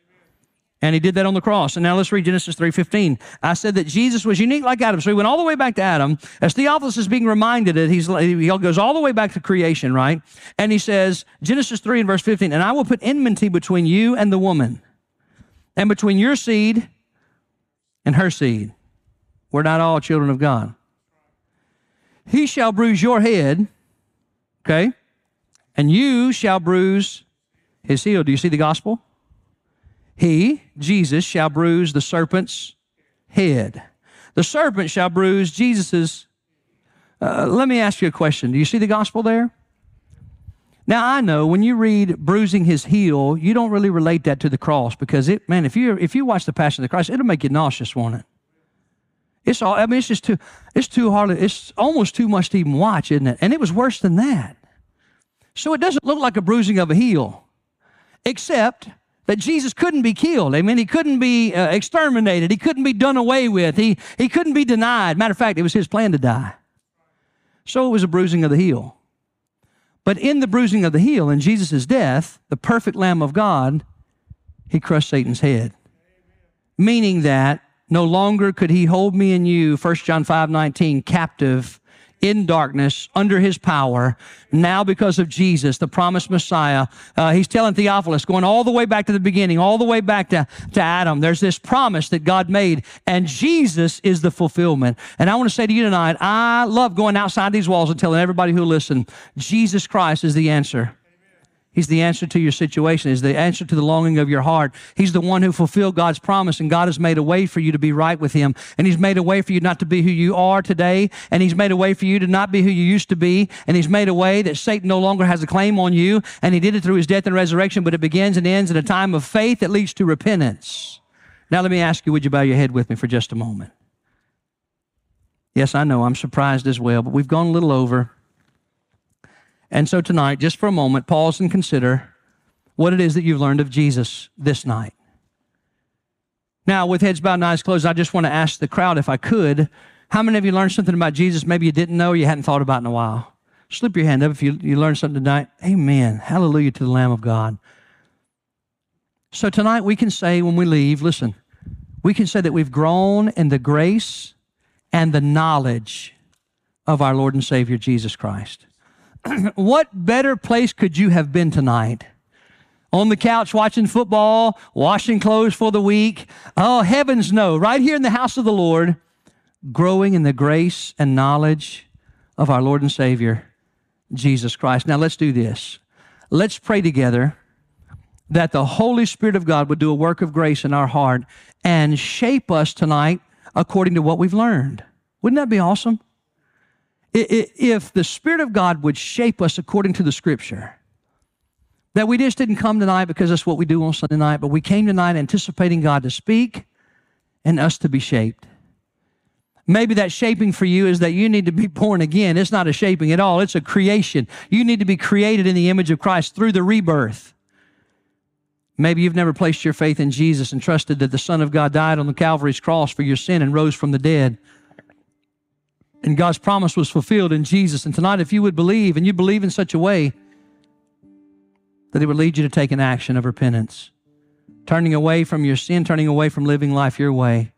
And he did that on the cross. And now let's read Genesis 3.15. I said that Jesus was unique like Adam. So he went all the way back to Adam. As Theophilus is being reminded that he's, he goes all the way back to creation, right? And he says, Genesis 3 and verse 15, and I will put enmity between you and the woman, and between your seed and her seed. We're not all children of God. He shall bruise your head, okay? And you shall bruise his heel. Do you see the gospel? He, Jesus, shall bruise the serpent's head. The serpent shall bruise Jesus's. Uh, let me ask you a question. Do you see the gospel there? Now I know when you read bruising his heel, you don't really relate that to the cross because it, man, if you if you watch the Passion of the Christ, it'll make you nauseous, won't it? It's all. I mean, it's just too. It's too hard. It's almost too much to even watch, isn't it? And it was worse than that. So it doesn't look like a bruising of a heel, except that Jesus couldn't be killed. I mean, he couldn't be uh, exterminated. He couldn't be done away with. He, he couldn't be denied. Matter of fact, it was his plan to die. So it was a bruising of the heel. But in the bruising of the heel, in Jesus' death, the perfect Lamb of God, he crushed Satan's head. Meaning that no longer could he hold me and you, 1 John 5 19, captive in darkness under his power. Now, because of Jesus, the promised Messiah, uh, he's telling Theophilus, going all the way back to the beginning, all the way back to, to Adam, there's this promise that God made, and Jesus is the fulfillment. And I want to say to you tonight, I love going outside these walls and telling everybody who listen, Jesus Christ is the answer. He's the answer to your situation. He's the answer to the longing of your heart. He's the one who fulfilled God's promise, and God has made a way for you to be right with Him. And He's made a way for you not to be who you are today, and He's made a way for you to not be who you used to be, and He's made a way that Satan no longer has a claim on you, and He did it through His death and resurrection, but it begins and ends in a time of faith that leads to repentance. Now, let me ask you, would you bow your head with me for just a moment? Yes, I know, I'm surprised as well, but we've gone a little over. And so tonight, just for a moment, pause and consider what it is that you've learned of Jesus this night. Now, with heads bowed and eyes closed, I just want to ask the crowd if I could, how many of you learned something about Jesus maybe you didn't know or you hadn't thought about in a while? Slip your hand up if you, you learned something tonight. Amen. Hallelujah to the Lamb of God. So tonight we can say when we leave, listen, we can say that we've grown in the grace and the knowledge of our Lord and Savior Jesus Christ. what better place could you have been tonight? On the couch watching football, washing clothes for the week. Oh, heavens no. Right here in the house of the Lord, growing in the grace and knowledge of our Lord and Savior, Jesus Christ. Now let's do this. Let's pray together that the Holy Spirit of God would do a work of grace in our heart and shape us tonight according to what we've learned. Wouldn't that be awesome? If the Spirit of God would shape us according to the Scripture, that we just didn't come tonight because that's what we do on Sunday night, but we came tonight anticipating God to speak and us to be shaped. Maybe that shaping for you is that you need to be born again. It's not a shaping at all, it's a creation. You need to be created in the image of Christ through the rebirth. Maybe you've never placed your faith in Jesus and trusted that the Son of God died on the Calvary's cross for your sin and rose from the dead. And God's promise was fulfilled in Jesus. And tonight, if you would believe, and you believe in such a way that it would lead you to take an action of repentance, turning away from your sin, turning away from living life your way,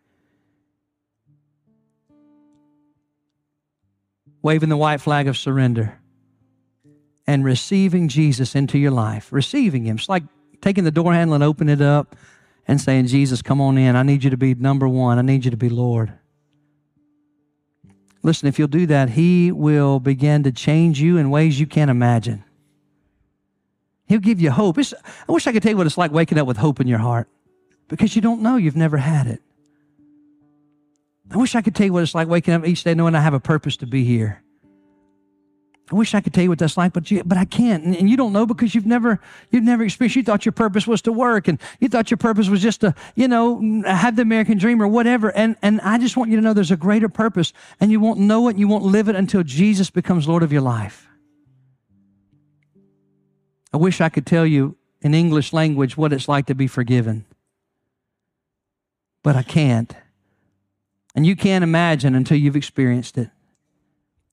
waving the white flag of surrender, and receiving Jesus into your life, receiving Him. It's like taking the door handle and opening it up and saying, Jesus, come on in. I need you to be number one, I need you to be Lord. Listen, if you'll do that, He will begin to change you in ways you can't imagine. He'll give you hope. It's, I wish I could tell you what it's like waking up with hope in your heart because you don't know. You've never had it. I wish I could tell you what it's like waking up each day knowing I have a purpose to be here. I wish I could tell you what that's like, but you, but I can't. And, and, you don't know because you've never you've never experienced. You thought your purpose was to work, and you thought your purpose was just to you know have the American dream or whatever. And and I just want you to know there's a greater purpose, and you won't know it, and you won't live it until Jesus becomes Lord of your life. I wish I could tell you in English language what it's like to be forgiven, but I can't. And you can't imagine until you've experienced it.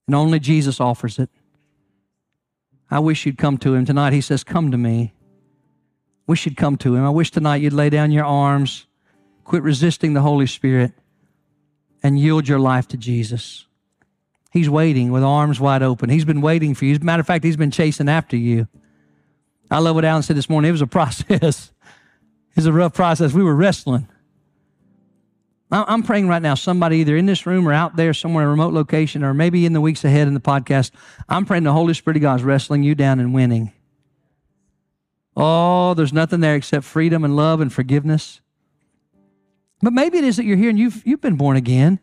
And only Jesus offers it. I wish you'd come to him tonight. He says, Come to me. Wish you'd come to him. I wish tonight you'd lay down your arms, quit resisting the Holy Spirit, and yield your life to Jesus. He's waiting with arms wide open. He's been waiting for you. As a matter of fact, he's been chasing after you. I love what Alan said this morning. It was a process. it was a rough process. We were wrestling. I'm praying right now, somebody either in this room or out there somewhere in a remote location or maybe in the weeks ahead in the podcast, I'm praying the Holy Spirit of God is wrestling you down and winning. Oh, there's nothing there except freedom and love and forgiveness. But maybe it is that you're here and you've, you've been born again.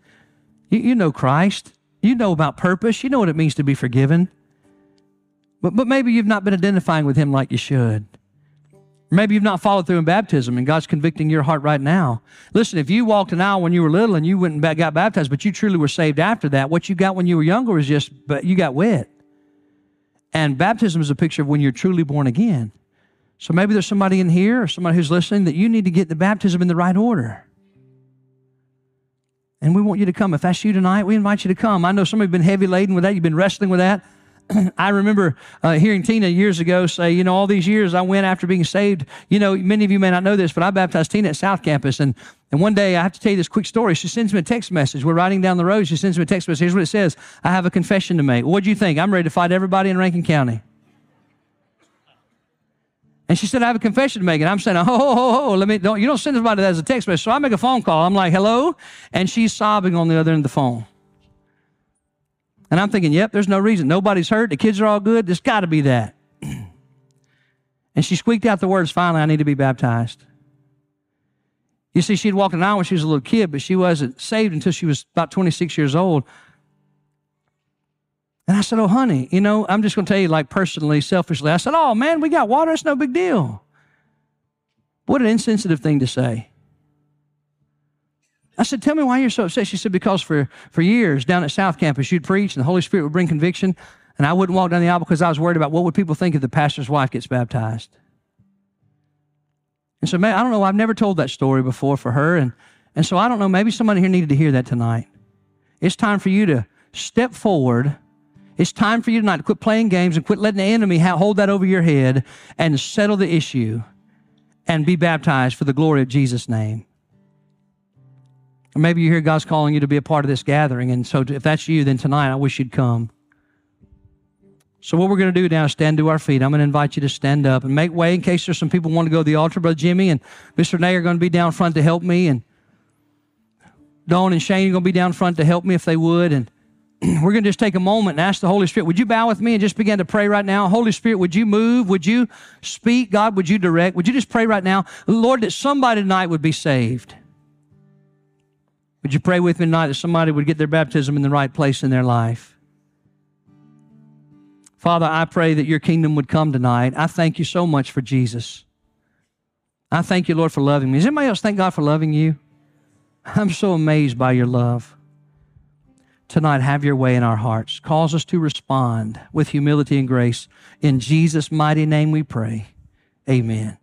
You, you know Christ. You know about purpose. You know what it means to be forgiven. But, but maybe you've not been identifying with Him like you should. Maybe you've not followed through in baptism and God's convicting your heart right now. Listen, if you walked an aisle when you were little and you went and got baptized, but you truly were saved after that, what you got when you were younger was just, but you got wet. And baptism is a picture of when you're truly born again. So maybe there's somebody in here or somebody who's listening that you need to get the baptism in the right order. And we want you to come. If that's you tonight, we invite you to come. I know some of you have been heavy laden with that. You've been wrestling with that. I remember uh, hearing Tina years ago say, you know, all these years I went after being saved. You know, many of you may not know this, but I baptized Tina at South Campus. And, and one day I have to tell you this quick story. She sends me a text message. We're riding down the road. She sends me a text message. Here's what it says I have a confession to make. What do you think? I'm ready to fight everybody in Rankin County. And she said, I have a confession to make. And I'm saying, oh, oh, oh, let me, don't, you don't send somebody that as a text message. So I make a phone call. I'm like, hello? And she's sobbing on the other end of the phone. And I'm thinking, yep, there's no reason. Nobody's hurt. The kids are all good. There's got to be that. and she squeaked out the words, finally, I need to be baptized. You see, she'd walked an aisle when she was a little kid, but she wasn't saved until she was about 26 years old. And I said, Oh, honey, you know, I'm just going to tell you, like personally, selfishly. I said, Oh, man, we got water. It's no big deal. What an insensitive thing to say. I said, Tell me why you're so upset. She said, Because for, for years down at South Campus, you'd preach and the Holy Spirit would bring conviction, and I wouldn't walk down the aisle because I was worried about what would people think if the pastor's wife gets baptized. And so, man, I don't know. I've never told that story before for her. And, and so I don't know. Maybe somebody here needed to hear that tonight. It's time for you to step forward. It's time for you tonight to quit playing games and quit letting the enemy hold that over your head and settle the issue and be baptized for the glory of Jesus' name. Or maybe you hear God's calling you to be a part of this gathering. And so if that's you, then tonight I wish you'd come. So what we're going to do now is stand to our feet. I'm going to invite you to stand up and make way in case there's some people want to go to the altar. Brother Jimmy and Mr. Nay are going to be down front to help me. And Dawn and Shane are going to be down front to help me if they would. And we're going to just take a moment and ask the Holy Spirit, would you bow with me and just begin to pray right now? Holy Spirit, would you move? Would you speak? God, would you direct? Would you just pray right now? Lord, that somebody tonight would be saved. Would you pray with me tonight that somebody would get their baptism in the right place in their life? Father, I pray that your kingdom would come tonight. I thank you so much for Jesus. I thank you, Lord, for loving me. Does anybody else thank God for loving you? I'm so amazed by your love. Tonight, have your way in our hearts. Cause us to respond with humility and grace. In Jesus' mighty name we pray. Amen.